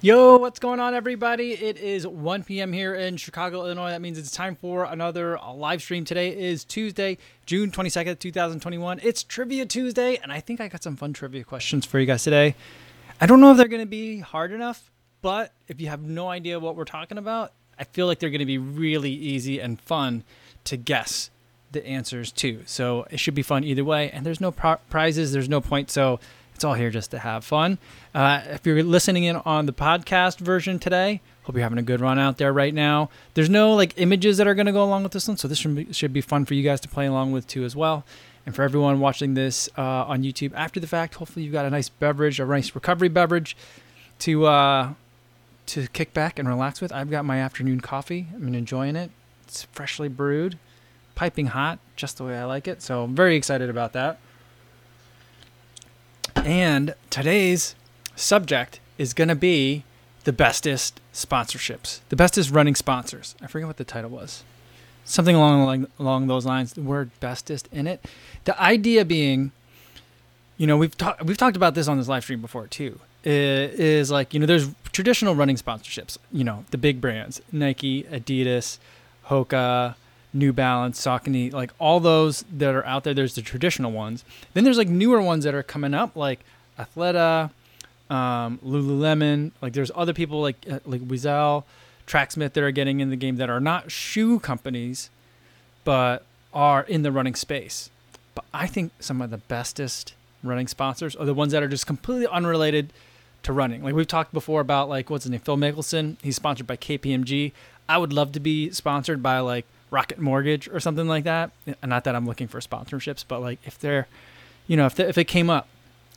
Yo, what's going on, everybody? It is 1 p.m. here in Chicago, Illinois. That means it's time for another live stream. Today is Tuesday, June 22nd, 2021. It's Trivia Tuesday, and I think I got some fun trivia questions for you guys today. I don't know if they're going to be hard enough, but if you have no idea what we're talking about, I feel like they're going to be really easy and fun to guess the answers to. So it should be fun either way. And there's no prizes, there's no point. So it's all here just to have fun. Uh, if you're listening in on the podcast version today, hope you're having a good run out there right now. There's no like images that are going to go along with this one, so this should be, fun for you guys to play along with too as well. And for everyone watching this uh, on YouTube after the fact, hopefully you've got a nice beverage, a nice recovery beverage to uh, to kick back and relax with. I've got my afternoon coffee. I'm enjoying it. It's freshly brewed, piping hot, just the way I like it. So I'm very excited about that. And today's subject is going to be the bestest sponsorships, the bestest running sponsors. I forget what the title was. Something along along those lines. The word bestest in it. The idea being, you know, we've talked we've talked about this on this live stream before too. Is like you know, there's traditional running sponsorships. You know, the big brands: Nike, Adidas, Hoka, New Balance, Saucony, like all those that are out there. There's the traditional ones. Then there's like newer ones that are coming up, like Athleta, um, Lululemon. Like there's other people like uh, like Oiselle, Tracksmith that are getting in the game that are not shoe companies, but are in the running space. But I think some of the bestest running sponsors are the ones that are just completely unrelated to running. Like we've talked before about like what's his name, Phil Mickelson. He's sponsored by KPMG. I would love to be sponsored by like Rocket Mortgage or something like that. Not that I'm looking for sponsorships, but like if they're, you know, if if it came up,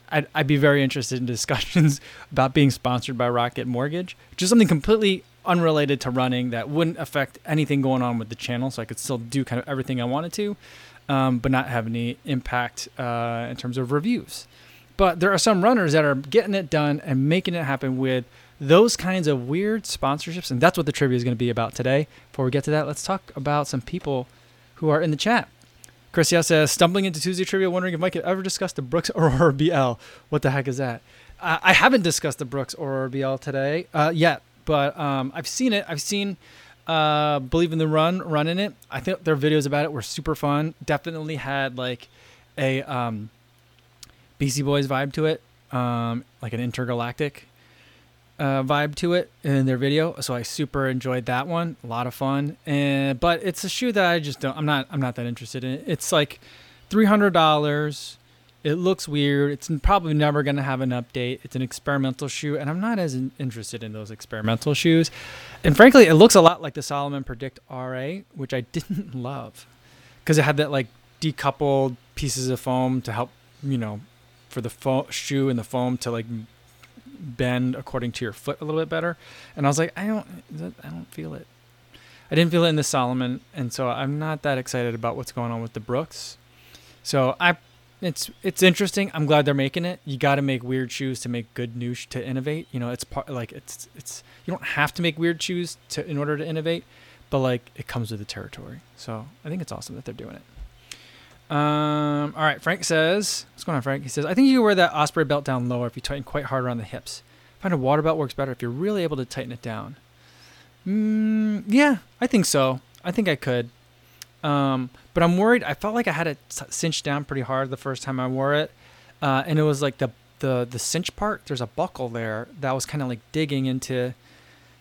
I'd I'd be very interested in discussions about being sponsored by Rocket Mortgage, which is something completely unrelated to running that wouldn't affect anything going on with the channel, so I could still do kind of everything I wanted to, um, but not have any impact uh, in terms of reviews. But there are some runners that are getting it done and making it happen with those kinds of weird sponsorships. And that's what the trivia is going to be about today. Before we get to that, let's talk about some people who are in the chat. Chris Yes says, stumbling into Tuesday trivia, wondering if Mike had ever discussed the Brooks Aurora BL. What the heck is that? I haven't discussed the Brooks Aurora BL today uh, yet, but um, I've seen it. I've seen uh, Believe in the Run running it. I think their videos about it were super fun. Definitely had like a um, Beastie Boys vibe to it, um, like an intergalactic uh, vibe to it in their video. So I super enjoyed that one. A lot of fun. And but it's a shoe that I just don't. I'm not. I'm not that interested in. It. It's like three hundred dollars. It looks weird. It's probably never going to have an update. It's an experimental shoe, and I'm not as interested in those experimental shoes. And frankly, it looks a lot like the Salomon Predict RA, which I didn't love because it had that like decoupled pieces of foam to help, you know, for the fo- shoe and the foam to like bend according to your foot a little bit better. And I was like, I don't, I don't feel it. I didn't feel it in the Salomon, and so I'm not that excited about what's going on with the Brooks. So I, it's it's interesting. I'm glad they're making it. You got to make weird shoes to make good news to innovate. You know, it's part like it's it's you don't have to make weird shoes to in order to innovate, but like it comes with the territory. So I think it's awesome that they're doing it. Um, all right, Frank says, what's going on, Frank? He says, I think you wear that Osprey belt down lower if you tighten quite hard around the hips. I find a water belt works better if you're really able to tighten it down. Mm, yeah, I think so. I think I could. Um, but I'm worried. I felt like I had it cinched down pretty hard the first time I wore it, uh, and it was like the the the cinch part. There's a buckle there that was kind of like digging into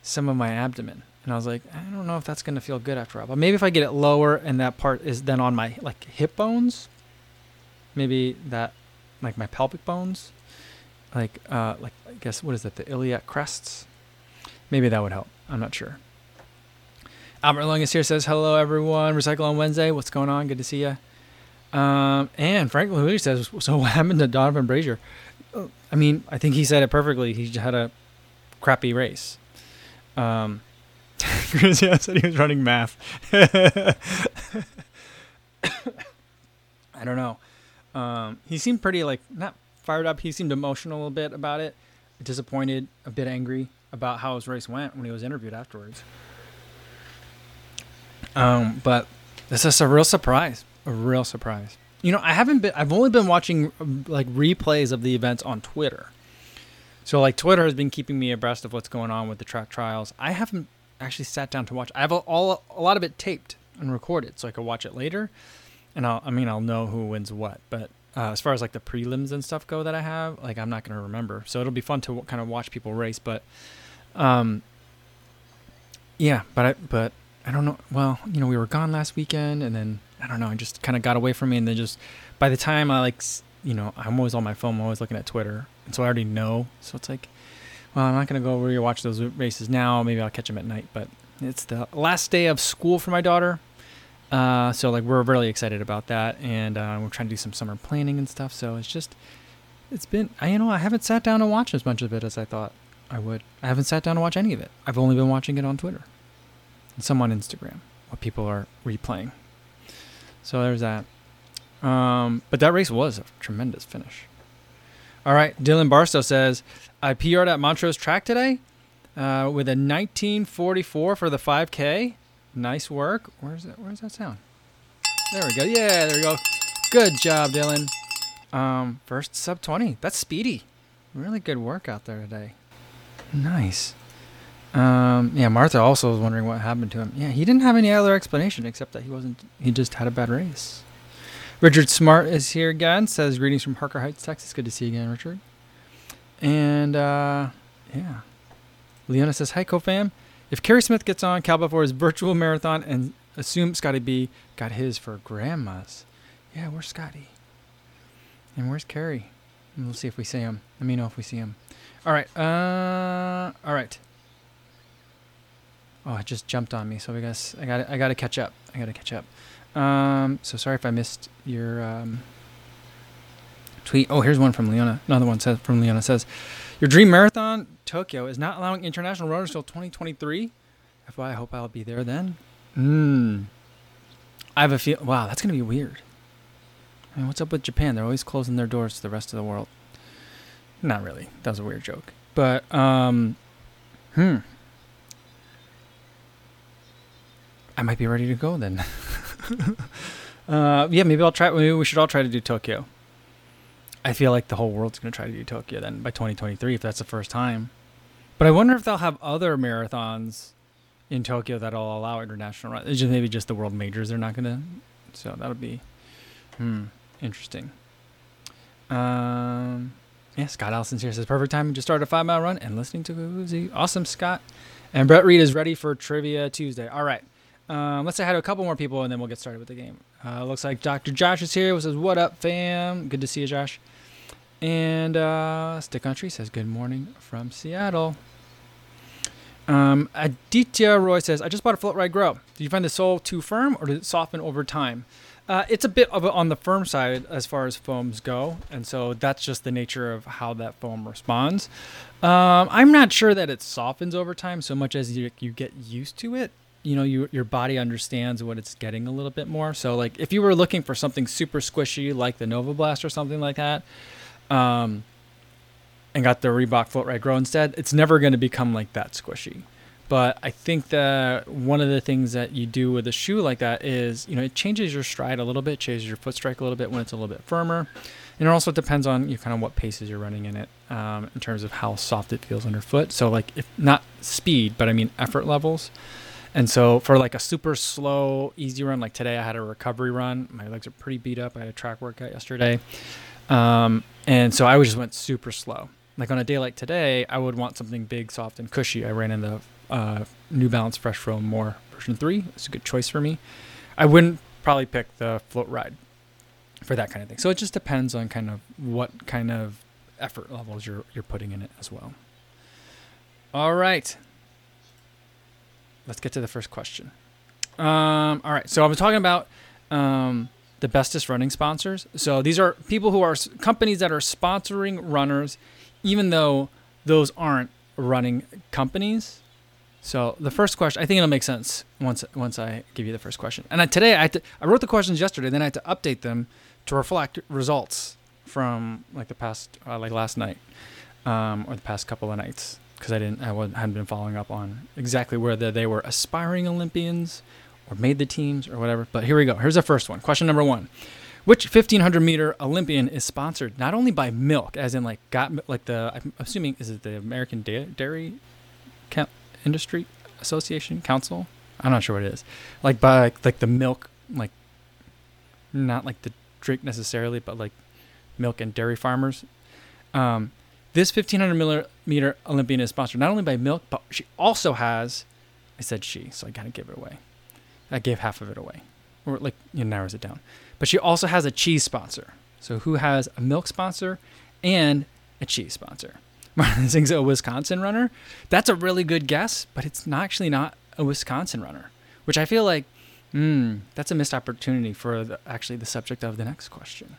some of my abdomen. And I was like, I don't know if that's gonna feel good after a while. But maybe if I get it lower and that part is then on my like hip bones, maybe that like my pelvic bones, like uh like I guess what is that the iliac crests? Maybe that would help. I'm not sure. Albert Lungus here says hello everyone. Recycle on Wednesday. What's going on? Good to see you. Um, and Frank Louis says, so what happened to Donavan Brazier? I mean, I think he said it perfectly. He had a crappy race. Um, Yeah, said he was running math. I don't know. Um, he seemed pretty like not fired up. He seemed emotional a bit about it, disappointed, a bit angry about how his race went when he was interviewed afterwards. Um, but this is a real surprise, a real surprise. You know, I haven't been. I've only been watching like replays of the events on Twitter. So like Twitter has been keeping me abreast of what's going on with the track trials. I haven't actually sat down to watch. I have a, all a lot of it taped and recorded, so I could watch it later. And I'll, I mean, I'll know who wins what. But uh, as far as like the prelims and stuff go that I have, like I'm not gonna remember. So it'll be fun to w- kind of watch people race. But, um, yeah, but I, but I don't know. Well, you know, we were gone last weekend, and then I don't know. I just kind of got away from me, and then just by the time I like, you know, I'm always on my phone. I'm always looking at Twitter, and so I already know. So it's like, well, I'm not gonna go rewatch those races now. Maybe I'll catch them at night. But it's the last day of school for my daughter, uh, so like we're really excited about that, and uh, we're trying to do some summer planning and stuff. So it's just, it's been, I you know, I haven't sat down and watched as much of it as I thought I would. I haven't sat down to watch any of it. I've only been watching it on Twitter and some on Instagram, what people are replaying. So there's that. Um, but that race was a tremendous finish. All right, Dylan Barstow says, I PR'd at Montrose track today uh, with a 1944 for the 5K. Nice work. Where's that? Where's that sound? There we go. Yeah, there we go. Good job, Dylan. Um, first sub 20. That's speedy. Really good work out there today. Nice. Um, yeah, Martha also was wondering what happened to him. Yeah, he didn't have any other explanation except that he wasn't. He just had a bad race. Richard Smart is here again. Says greetings from Harker Heights, Texas. Good to see you again, Richard. And uh, yeah, Leona says hi, co-fam. If Kerry Smith gets on Cal his virtual marathon and assume Scotty B got his for grandma's. Yeah, where's Scotty? And where's Kerry? we'll see if we see him. Let me know if we see him. All right. Uh, all right. Oh, it just jumped on me. So I guess I got I got to catch up. I got to catch up. Um, so sorry if I missed your um, tweet. Oh, here's one from Leona. Another one says from Leona says, "Your dream marathon, Tokyo, is not allowing international runners till 2023. FYI, I hope I'll be there then. Hmm. I have a feel. Wow, that's gonna be weird. I mean, what's up with Japan? They're always closing their doors to the rest of the world. Not really. That was a weird joke. But um, hmm. I might be ready to go then. uh, yeah, maybe I'll try. Maybe we should all try to do Tokyo. I feel like the whole world's going to try to do Tokyo then by 2023 if that's the first time. But I wonder if they'll have other marathons in Tokyo that'll allow international runs. Just maybe just the world majors they're not going to. So that'll be hmm interesting. Um, yeah, Scott Allison's here says perfect time to start a five mile run and listening to Uzi. Awesome, Scott. And Brett Reed is ready for Trivia Tuesday. All right. Um, let's say hi to a couple more people and then we'll get started with the game. Uh, looks like Dr. Josh is here. Says, "What up, fam? Good to see you, Josh." And uh, Stick Country says, "Good morning from Seattle." Um, Aditya Roy says, "I just bought a float ride grow. Do you find the sole too firm, or does it soften over time?" Uh, it's a bit of a, on the firm side as far as foams go, and so that's just the nature of how that foam responds. Um, I'm not sure that it softens over time so much as you, you get used to it you know you, your body understands what it's getting a little bit more so like if you were looking for something super squishy like the nova blast or something like that um, and got the reebok float ride grow instead it's never going to become like that squishy but i think that one of the things that you do with a shoe like that is you know it changes your stride a little bit changes your foot strike a little bit when it's a little bit firmer and it also depends on you kind of what paces you're running in it um, in terms of how soft it feels underfoot so like if not speed but i mean effort levels and so for like a super slow, easy run, like today I had a recovery run. My legs are pretty beat up. I had a track workout yesterday. Um, and so I just went super slow. Like on a day like today, I would want something big, soft, and cushy. I ran in the uh, New Balance Fresh Foam More version 3. It's a good choice for me. I wouldn't probably pick the float ride for that kind of thing. So it just depends on kind of what kind of effort levels you're, you're putting in it as well. All right let's get to the first question. Um, all right, so I was talking about um, the bestest running sponsors. So these are people who are companies that are sponsoring runners, even though those aren't running companies. So the first question, I think it'll make sense once once I give you the first question. And I, today I to, I wrote the questions yesterday, then I had to update them to reflect results from like the past uh, like last night um, or the past couple of nights because I didn't, I hadn't been following up on exactly whether they were aspiring Olympians or made the teams or whatever. But here we go. Here's the first one. Question number one: Which 1500 meter Olympian is sponsored not only by milk, as in like got like the I'm assuming is it the American Dairy Industry Association Council? I'm not sure what it is. Like by like the milk, like not like the drink necessarily, but like milk and dairy farmers. Um, this 1500 meter Olympian is sponsored not only by milk, but she also has. I said she, so I gotta give it away. I gave half of it away, or like it narrows it down. But she also has a cheese sponsor. So who has a milk sponsor and a cheese sponsor? Martin Sing's a Wisconsin runner. That's a really good guess, but it's not actually not a Wisconsin runner, which I feel like, hmm, that's a missed opportunity for the, actually the subject of the next question.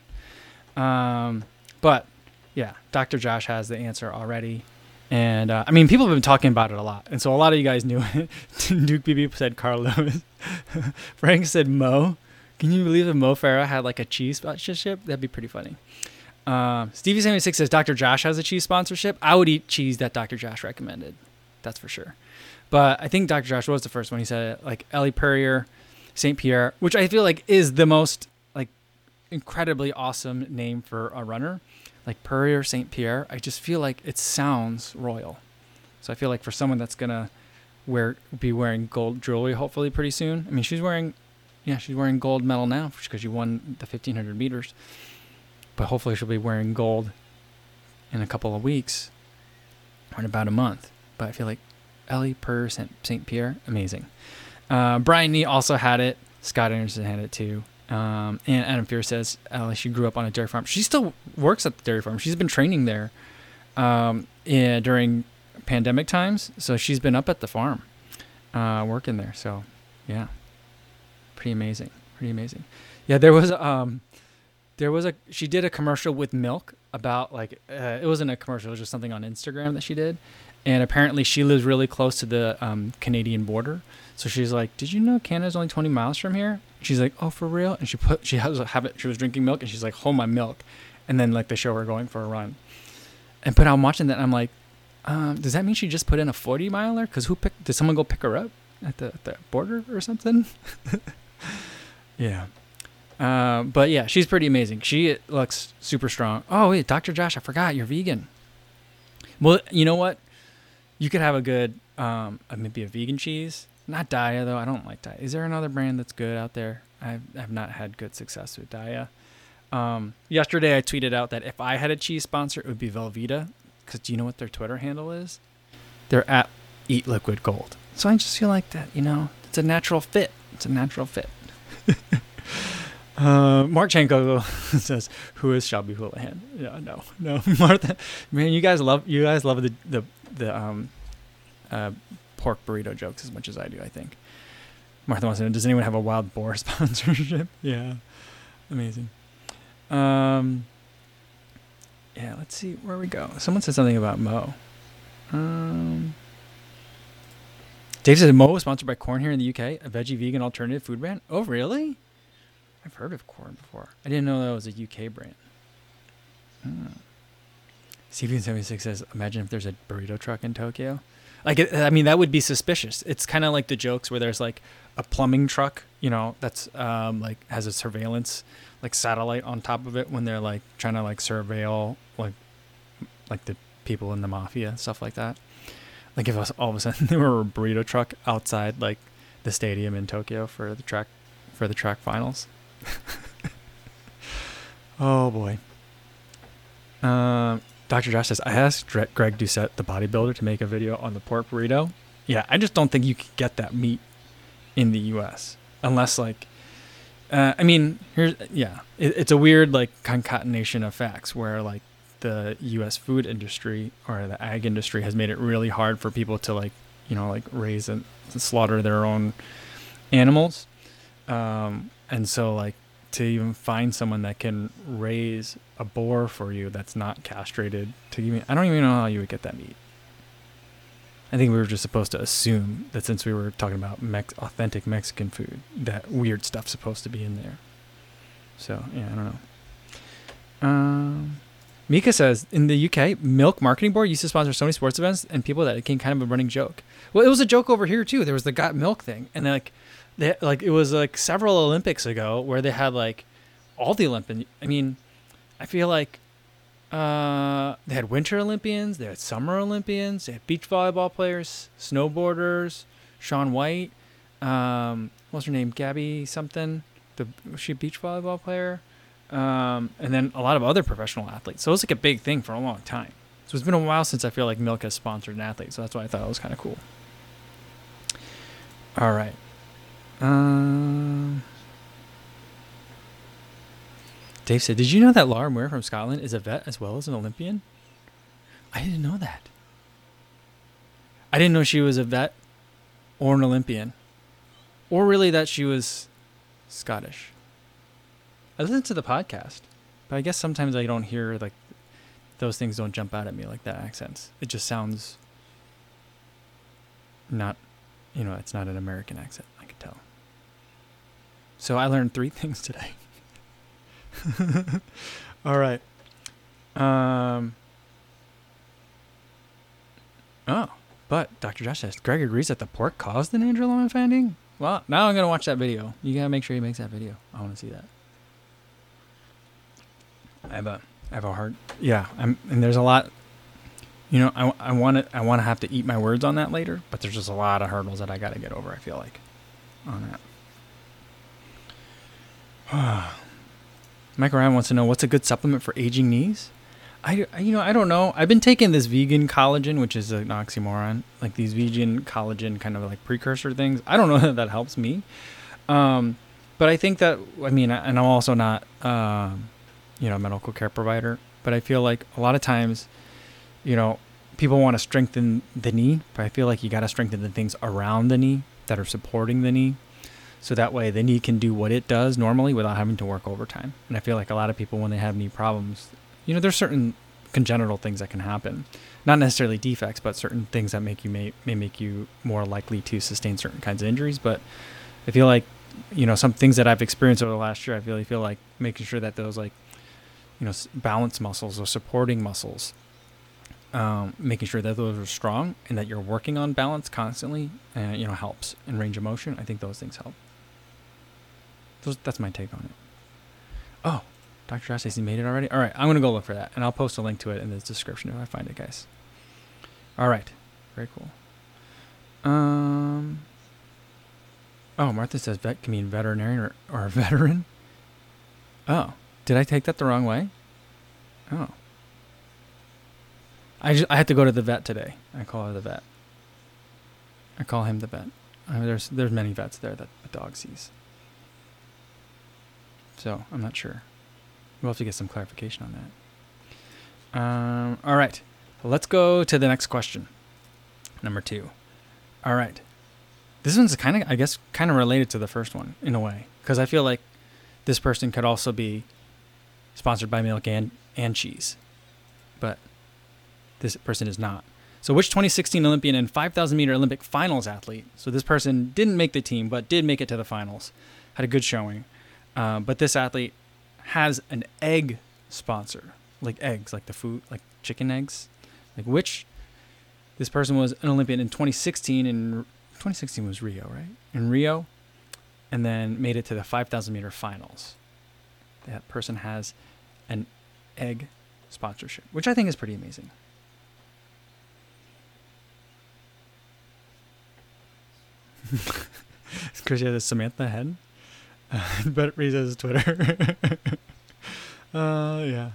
Um, but yeah, Dr. Josh has the answer already. And uh, I mean, people have been talking about it a lot, and so a lot of you guys knew it. Duke BB said Carl Lewis. Frank said Mo. Can you believe if Mo Farah had like a cheese sponsorship? That'd be pretty funny. Um, Stevie seventy six says Dr. Josh has a cheese sponsorship. I would eat cheese that Dr. Josh recommended. That's for sure. But I think Dr. Josh was the first one. He said it. Like Ellie Purrier, St. Pierre, which I feel like is the most like incredibly awesome name for a runner like Purrier St. Pierre, I just feel like it sounds royal. So I feel like for someone that's gonna wear be wearing gold jewelry hopefully pretty soon. I mean, she's wearing, yeah, she's wearing gold medal now because she won the 1500 meters. But hopefully she'll be wearing gold in a couple of weeks or in about a month. But I feel like Ellie Purrier St. Pierre, amazing. Uh, Brian Nee also had it. Scott Anderson had it too. Um, and Adam Fear says she grew up on a dairy farm. She still works at the dairy farm. She's been training there um, in, during pandemic times, so she's been up at the farm, uh, working there. So, yeah, pretty amazing. Pretty amazing. Yeah, there was um, there was a she did a commercial with milk about like uh, it wasn't a commercial. It was just something on Instagram that she did, and apparently she lives really close to the um, Canadian border. So she's like, "Did you know Canada's only 20 miles from here?" She's like, "Oh, for real?" And she put she has a habit. She was drinking milk, and she's like, "Hold my milk," and then like they show her going for a run. And but I'm watching that, and I'm like, um, "Does that mean she just put in a 40 miler? Because who picked? Did someone go pick her up at the, at the border or something?" yeah. Uh, but yeah, she's pretty amazing. She looks super strong. Oh wait, Dr. Josh, I forgot you're vegan. Well, you know what? You could have a good um, maybe a vegan cheese not Daiya though. I don't like Daiya. Is there another brand that's good out there? I've, not had good success with Daiya. Um, yesterday I tweeted out that if I had a cheese sponsor, it would be Velveeta. Because do you know what their Twitter handle is? They're at Eat Liquid Gold. So I just feel like that, you know, it's a natural fit. It's a natural fit. uh, Mark Chanko says, "Who is Shelby Houlihan?" Yeah, no, no, Martha. Man, you guys love you guys love the the the um, uh, pork burrito jokes as much as I do, I think. Martha wants to know, does anyone have a wild boar sponsorship? yeah. Amazing. Um, yeah, let's see where we go. Someone said something about Mo. Um, Dave said Mo was sponsored by Quorn here in the UK, a veggie vegan alternative food brand. Oh, really? I've heard of Quorn before. I didn't know that was a UK brand. Hmm. CV76 says, imagine if there's a burrito truck in Tokyo. Like, I mean, that would be suspicious. It's kind of like the jokes where there's like a plumbing truck, you know, that's um, like has a surveillance like satellite on top of it when they're like trying to like surveil like like the people in the mafia stuff like that. Like if all of a sudden there were a burrito truck outside like the stadium in Tokyo for the track for the track finals. oh boy. Um, Dr. Josh says, I asked Greg Doucette, the bodybuilder, to make a video on the pork burrito. Yeah, I just don't think you can get that meat in the U.S. unless, like, uh, I mean, here's yeah, it, it's a weird like concatenation of facts where like the U.S. food industry or the ag industry has made it really hard for people to like you know like raise and slaughter their own animals, um, and so like to even find someone that can raise a boar for you that's not castrated to give me I don't even know how you would get that meat. I think we were just supposed to assume that since we were talking about Mex- authentic Mexican food, that weird stuff's supposed to be in there. So yeah, I don't know. Um, Mika says in the UK, Milk Marketing Board used to sponsor so many sports events and people that it became kind of a running joke. Well, it was a joke over here too. There was the Got Milk thing, and like they like it was like several Olympics ago where they had like all the Olympian. I mean, I feel like uh, they had Winter Olympians, they had Summer Olympians, they had beach volleyball players, snowboarders, Shaun White. Um, what's her name? Gabby something. The was she a beach volleyball player? Um, and then a lot of other professional athletes. So it was like a big thing for a long time. So it's been a while since I feel like Milk has sponsored an athlete. So that's why I thought it was kind of cool. All right. Um, Dave said, "Did you know that Laura Muir from Scotland is a vet as well as an Olympian?" I didn't know that. I didn't know she was a vet or an Olympian, or really that she was Scottish. I listen to the podcast, but I guess sometimes I don't hear like those things don't jump out at me like that accents. It just sounds not, you know, it's not an American accent. I could tell. So I learned three things today. All right. Um. Oh, but Dr. Josh says Greg agrees that the pork caused the nandrolone finding. Well, now I'm gonna watch that video. You gotta make sure he makes that video. I want to see that. I have a, I have a hard, yeah. I'm, and there's a lot. You know, I, I want to, I want to have to eat my words on that later, but there's just a lot of hurdles that I got to get over. I feel like, on that. Mike Ryan wants to know what's a good supplement for aging knees. I, you know, I don't know. I've been taking this vegan collagen, which is an oxymoron, like these vegan collagen kind of like precursor things. I don't know that that helps me. Um, but I think that, I mean, and I'm also not, um, you know, a medical care provider, but I feel like a lot of times, you know, people want to strengthen the knee, but I feel like you got to strengthen the things around the knee that are supporting the knee so that way the knee can do what it does normally without having to work overtime. And I feel like a lot of people when they have knee problems, you know, there's certain congenital things that can happen. Not necessarily defects, but certain things that make you may, may make you more likely to sustain certain kinds of injuries. But I feel like, you know, some things that I've experienced over the last year, I really feel like making sure that those like, you know, balance muscles or supporting muscles, um, making sure that those are strong and that you're working on balance constantly, uh, you know, helps in range of motion. I think those things help. Those, that's my take on it. Oh, Dr. Josh made it already. All right, I'm gonna go look for that, and I'll post a link to it in the description if I find it, guys. All right, very cool. Um. Oh, Martha says vet can mean veterinarian or, or veteran. Oh, did I take that the wrong way? Oh. I just I had to go to the vet today. I call her the vet. I call him the vet. I mean, there's there's many vets there that a dog sees. So I'm not sure. We'll have to get some clarification on that. Um, all right. Let's go to the next question. Number two. All right. This one's kind of, I guess, kind of related to the first one in a way, because I feel like this person could also be sponsored by milk and, and cheese, but this person is not. So, which 2016 Olympian and 5,000 meter Olympic finals athlete? So, this person didn't make the team, but did make it to the finals, had a good showing. Uh, but this athlete has an egg sponsor, like eggs, like the food, like chicken eggs. Like which this person was an Olympian in 2016, and 2016 was Rio, right? In Rio, and then made it to the 5,000 meter finals. That person has an egg sponsorship, which I think is pretty amazing. Because you have the Samantha head. but his Twitter. uh, yeah,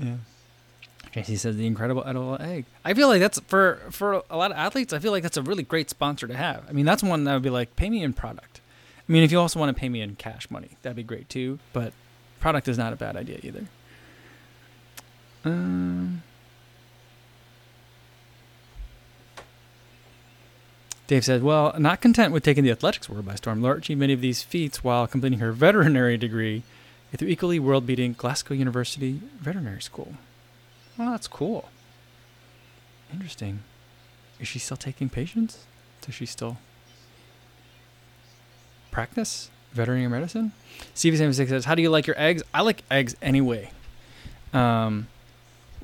yeah. Casey says the incredible edible egg. I feel like that's for for a lot of athletes. I feel like that's a really great sponsor to have. I mean, that's one that would be like pay me in product. I mean, if you also want to pay me in cash money, that'd be great too. But product is not a bad idea either. Um. Dave says, Well, not content with taking the athletics world by storm, Laura achieved many of these feats while completing her veterinary degree at the equally world beating Glasgow University Veterinary School. Well, that's cool. Interesting. Is she still taking patients? Does she still practice veterinary medicine? CV76 says, How do you like your eggs? I like eggs anyway. Um,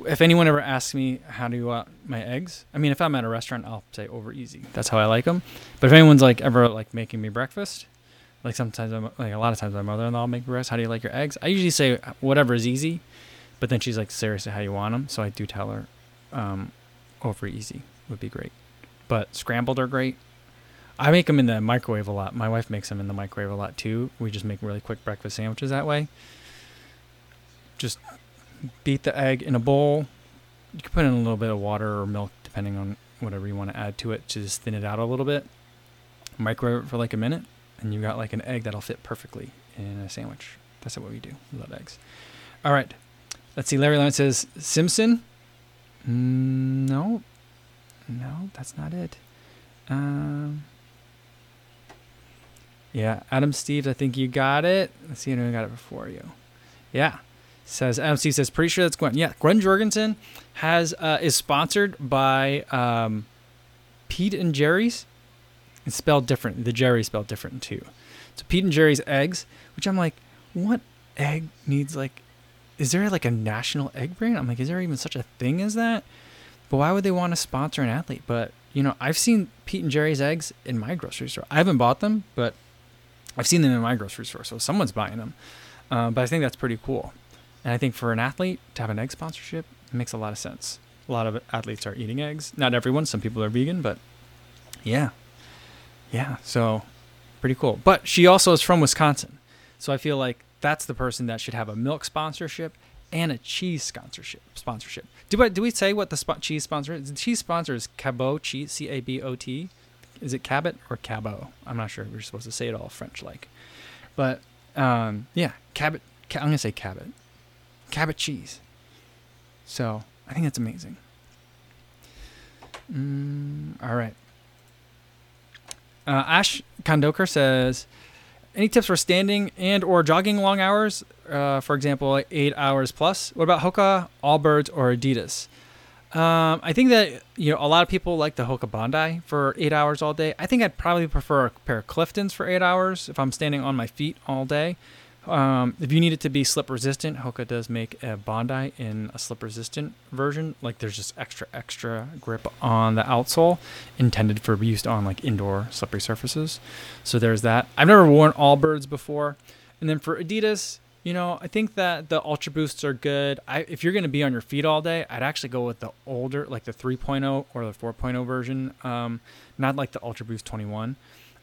if anyone ever asks me how do you want my eggs, I mean, if I'm at a restaurant, I'll say over easy. That's how I like them. But if anyone's like ever like making me breakfast, Like sometimes, I'm, like a lot of times, my mother-in-law will make breakfast. How do you like your eggs? I usually say whatever is easy, but then she's like, seriously, how you want them? So I do tell her, um, over easy would be great, but scrambled are great. I make them in the microwave a lot. My wife makes them in the microwave a lot too. We just make really quick breakfast sandwiches that way. Just beat the egg in a bowl. You can put in a little bit of water or milk, depending on whatever you want to add to it, to just thin it out a little bit. Microwave it for like a minute, and you've got like an egg that'll fit perfectly in a sandwich. That's what we do. We love eggs. All right. Let's see. Larry Lawrence says Simpson. Mm, no, no, that's not it. Um, yeah, Adam Steves, I think you got it. Let's see I got it before you. Yeah, says Steve says pretty sure that's Gwen. Yeah, Gwen Jorgensen has uh, is sponsored by um, Pete and Gerry's. It's spelled different. The Jerry spelled different too. So Pete and Gerry's eggs, which I'm like, what egg needs like? Is there like a national egg brand? I'm like, is there even such a thing as that? But why would they want to sponsor an athlete? But you know, I've seen Pete and Gerry's eggs in my grocery store. I haven't bought them, but I've seen them in my grocery store, so someone's buying them. Uh, but I think that's pretty cool. And I think for an athlete to have an egg sponsorship makes a lot of sense. A lot of athletes are eating eggs. Not everyone. Some people are vegan, but yeah, yeah. So pretty cool. But she also is from Wisconsin, so I feel like that's the person that should have a milk sponsorship and a cheese sponsorship. Sponsorship. Do we do we say what the spot cheese sponsor is? The cheese sponsor is Cabot cheese. C A B O T. Is it Cabot or Cabot? I'm not sure. We're supposed to say it all French like, but um, yeah, Cabot. I'm gonna say Cabot. Cabot cheese. So I think that's amazing. Mm, all right. Uh, Ash Kandokar says, any tips for standing and or jogging long hours? Uh, for example, eight hours plus. What about Hoka, Allbirds, or Adidas? Um, I think that you know a lot of people like the Hoka Bondi for eight hours all day. I think I'd probably prefer a pair of Cliftons for eight hours if I'm standing on my feet all day. Um, if you need it to be slip resistant, Hoka does make a Bondi in a slip resistant version. Like there's just extra extra grip on the outsole, intended for use on like indoor slippery surfaces. So there's that. I've never worn Allbirds before, and then for Adidas, you know, I think that the Ultra Boosts are good. I, if you're going to be on your feet all day, I'd actually go with the older, like the 3.0 or the 4.0 version, um, not like the Ultra Boost 21.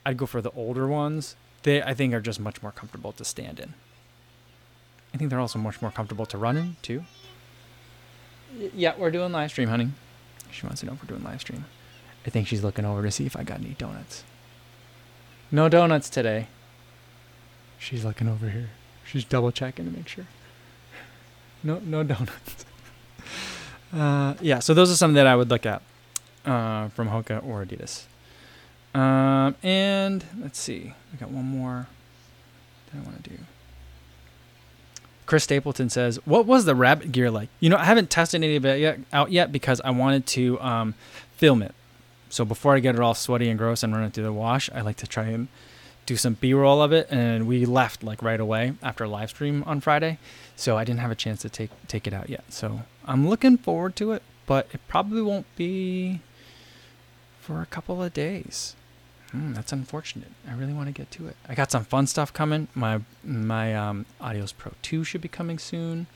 I'd go for the older ones they I think are just much more comfortable to stand in. I think they're also much more comfortable to run in too. Yeah, we're doing live stream, honey. She wants to know if we're doing live stream. I think she's looking over to see if I got any donuts. No donuts today. She's looking over here. She's double checking to make sure. No, no donuts. uh, yeah, so those are some that I would look at uh, from Hoka or Adidas. Um, and let's see, we got one more that I want to do. Chris Stapleton says, "What was the rabbit gear like? You know, I haven't tested any of it yet, out yet because I wanted to um, film it. So before I get it all sweaty and gross and run it through the wash, I like to try and do some B-roll of it. And we left like right away after a live stream on Friday, so I didn't have a chance to take take it out yet. So I'm looking forward to it, but it probably won't be for a couple of days. Mm, that's unfortunate. I really want to get to it. I got some fun stuff coming. My my um, Adios Pro 2 should be coming soon.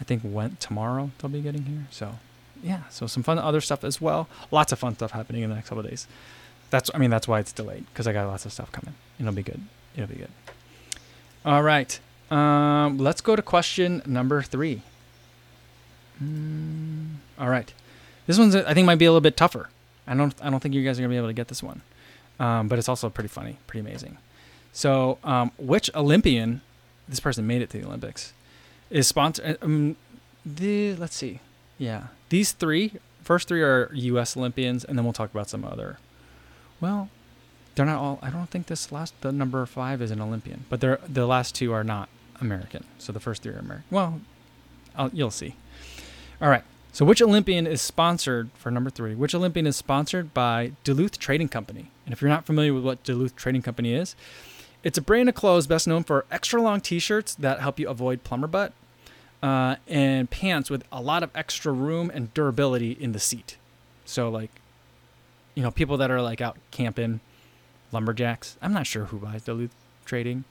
I think went tomorrow they'll be getting here. So yeah, so some fun other stuff as well. Lots of fun stuff happening in the next couple days. That's I mean that's why it's delayed because I got lots of stuff coming. It'll be good. It'll be good. All right. Um, let's go to question number three. Mm, all right. This one's I think might be a little bit tougher. I don't I don't think you guys are gonna be able to get this one um, but it's also pretty funny, pretty amazing. So, um, which Olympian, this person made it to the Olympics, is sponsored? Uh, um, the let's see, yeah, these three, first three are U.S. Olympians, and then we'll talk about some other. Well, they're not all. I don't think this last, the number five is an Olympian, but they're the last two are not American. So the first three are American. Well, I'll, you'll see. All right. So, which Olympian is sponsored for number three? Which Olympian is sponsored by Duluth Trading Company? And if you're not familiar with what Duluth Trading Company is, it's a brand of clothes best known for extra long T-shirts that help you avoid plumber butt, uh, and pants with a lot of extra room and durability in the seat. So, like, you know, people that are like out camping, lumberjacks. I'm not sure who buys Duluth trading.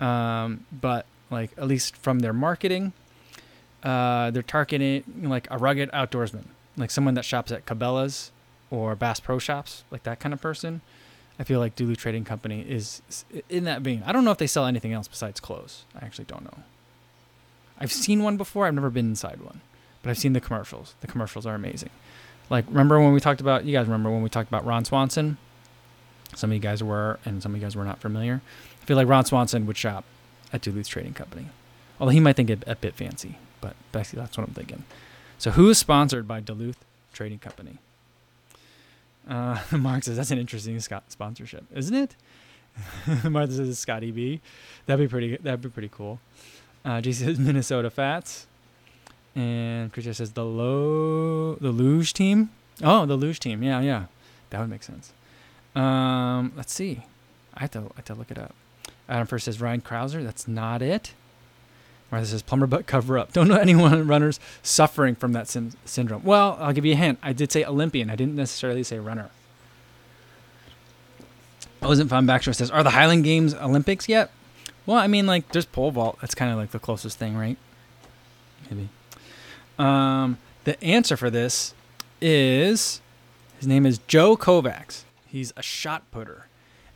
Um, but like at least from their marketing, uh, they're targeting like a rugged outdoorsman, like someone that shops at Cabela's or Bass Pro Shops, like that kind of person. I feel like Duluth Trading Company is in that vein. I don't know if they sell anything else besides clothes. I actually don't know. I've seen one before. I've never been inside one, but I've seen the commercials. The commercials are amazing. Like remember when we talked about you guys remember when we talked about Ron Swanson? Some of you guys were, and some of you guys were not familiar. I feel like Ron Swanson would shop at Duluth Trading Company, although he might think it a bit fancy, but basically that's what I'm thinking. So who is sponsored by Duluth Trading Company? Uh, Mark says that's an interesting Scott sponsorship, isn't it? Martha says Scotty B. That'd be pretty. That'd be pretty cool. Uh, says Minnesota Fats, and Christian says the low the luge team. Oh, the luge team. Yeah, yeah, that would make sense. Um, let's see. I have to I have to look it up. Adam first says Ryan Crouser. That's not it. Martha says plumber butt cover up. Don't know anyone runners suffering from that syndrome. Well, I'll give you a hint. I did say Olympian. I didn't necessarily say runner. I wasn't fun. Backshore says, "Are the Highland Games Olympics yet?" Well, I mean, like there's pole vault. That's kind of like the closest thing, right? Maybe. Um, the answer for this is his name is Joe Kovacs. He's a shot putter,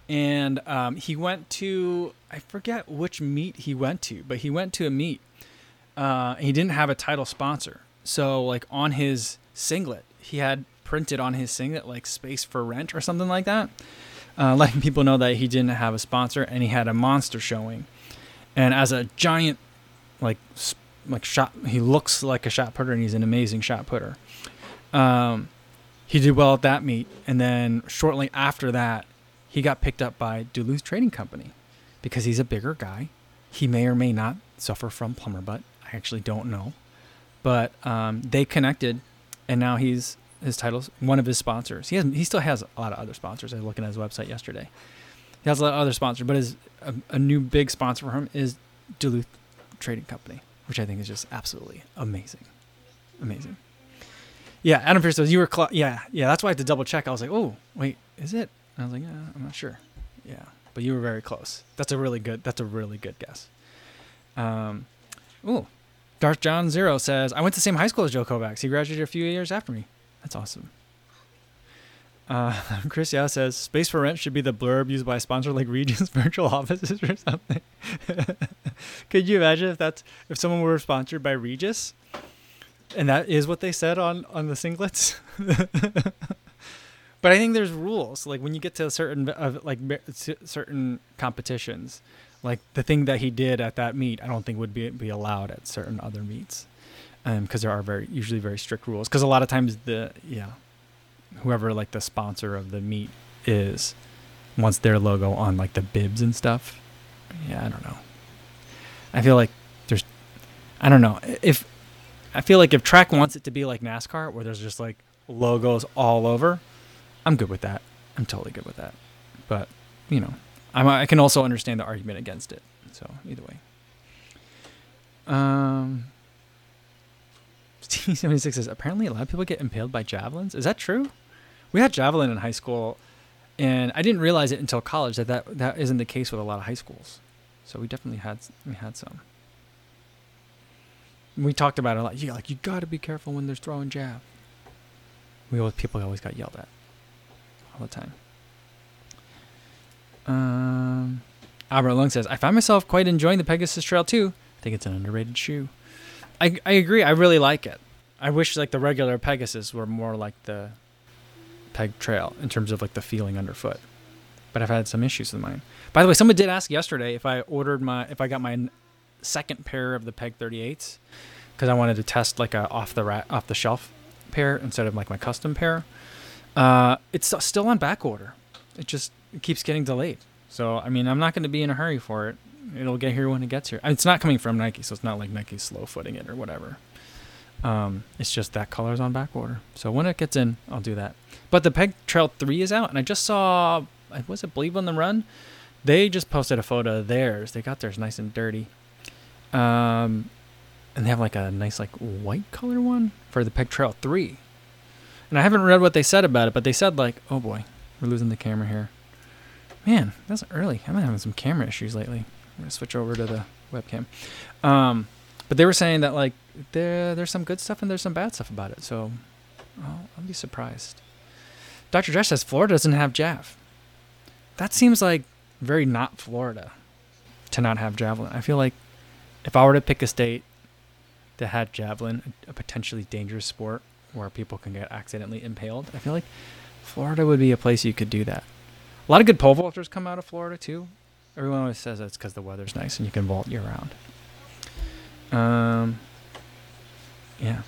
and um, he went to I forget which meet he went to, but he went to a meet. Uh, he didn't have a title sponsor, so like on his singlet, he had printed on his singlet like "space for rent" or something like that, uh, letting people know that he didn't have a sponsor and he had a monster showing. And as a giant, like like shot, he looks like a shot putter and he's an amazing shot putter. Um, he did well at that meet, and then shortly after that, he got picked up by Duluth Trading Company because he's a bigger guy. He may or may not suffer from plumber butt. I actually don't know, but um, they connected, and now he's his titles one of his sponsors. He has he still has a lot of other sponsors. I was looking at his website yesterday. He has a lot of other sponsors, but his a, a new big sponsor for him is Duluth Trading Company, which I think is just absolutely amazing, amazing. Yeah, Adam Pierce says you were cl- yeah yeah. That's why I had to double check. I was like, oh wait, is it? I was like, yeah, I'm not sure. Yeah, but you were very close. That's a really good. That's a really good guess. Um, oh, Darth John Zero says I went to the same high school as Joe Kovacs. He graduated a few years after me. That's awesome. Uh, Chris Yao says space for rent should be the blurb used by a sponsor like Regus virtual offices or something. Could you imagine if that's if someone were sponsored by Regus, and that is what they said on on the singlets? But I think there's rules. Like when you get to certain uh, like certain competitions, like the thing that he did at that meet, I don't think would be be allowed at certain other meets, because um, there are very usually very strict rules. Because a lot of times the yeah whoever like the sponsor of the meet is wants their logo on like the bibs and stuff. Yeah, I don't know. I feel like there's I don't know. If I feel like if track wants it to be like NASCAR where there's just like logos all over, I'm good with that. I'm totally good with that. But, you know, I'm, I can also understand the argument against it. So, either way. Um T76 says apparently a lot of people get impaled by javelins. Is that true? We had javelin in high school, and I didn't realize it until college that that, that isn't the case with a lot of high schools. So we definitely had we had some. We talked about it a lot. Yeah, like you got to be careful when they're throwing jab. We always people always got yelled at all the time. Um, Albert Lung says, I find myself quite enjoying the Pegasus Trail too. I think it's an underrated shoe. I I agree. I really like it. I wish like the regular Pegasus were more like the Peg Trail in terms of like the feeling underfoot. But I've had some issues with mine. By the way, someone did ask yesterday if I ordered my if I got my second pair of the Peg 38s because I wanted to test like a off the ra- off the shelf pair instead of like my custom pair. Uh, it's still on back order. It just it keeps getting delayed. So I mean, I'm not going to be in a hurry for it it'll get here when it gets here. It's not coming from Nike, so it's not like Nike's slow footing it or whatever. Um, it's just that color's on back order. So when it gets in, I'll do that. But the Peg Trail 3 is out, and I just saw, was it Believe in the Run? They just posted a photo of theirs. They got theirs nice and dirty. Um, and they have like a nice like white color one for the Peg Trail 3. And I haven't read what they said about it, but they said like, oh boy, we're losing the camera here. Man, that's early. I'm having some camera issues lately. I'm gonna switch over to the webcam. Um, but they were saying that like there there's some good stuff and there's some bad stuff about it. So I'll, be surprised. Dr. Dresch says Florida doesn't have Jav. That seems like very not Florida to not have javelin. I feel like if I were to pick a state that had javelin, a potentially dangerous sport where people can get accidentally impaled, I feel like Florida would be a place you could do that. A lot of good pole vaulters come out of Florida too. Everyone always says it's because the weather's nice and you can vault year round. Um, yeah.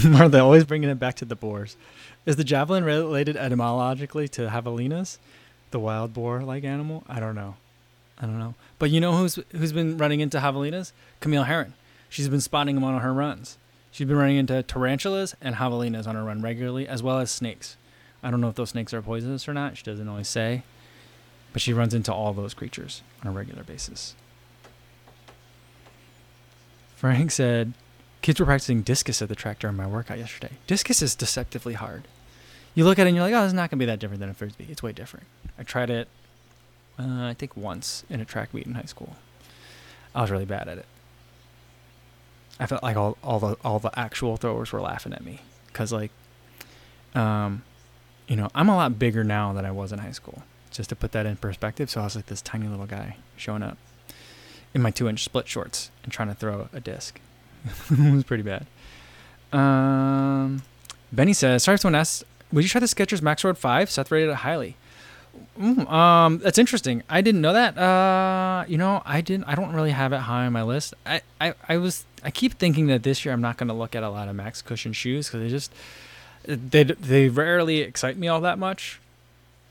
Martha always bringing it back to the boars. Is the javelin related etymologically to javelinas, the wild boar-like animal? I don't know. I don't know. But you know who's who's been running into javelinas? Camille Herron. She's been spotting them on her runs. She's been running into tarantulas and javelinas on her run regularly, as well as snakes. I don't know if those snakes are poisonous or not. She doesn't always say. But she runs into all those creatures on a regular basis. Frank said, Kids were practicing discus at the track during my workout yesterday. Discus is deceptively hard. You look at it and you're like, oh, it's not going to be that different than a frisbee. It's way different. I tried it, uh, I think once in a track meet in high school. I was really bad at it. I felt like all, all the all the actual throwers were laughing at me because like, um, you know, I'm a lot bigger now than I was in high school. Just to put that in perspective, so I was like this tiny little guy showing up in my two inch split shorts and trying to throw a disc. it was pretty bad. Um, Benny says, sorry if someone asked, would you try the Skechers Max Road 5? Seth rated it highly. Mm, um, that's interesting. I didn't know that. Uh, you know, I didn't. I don't really have it high on my list. I, I, I was. I keep thinking that this year I'm not going to look at a lot of Max Cushion shoes because they just they they rarely excite me all that much.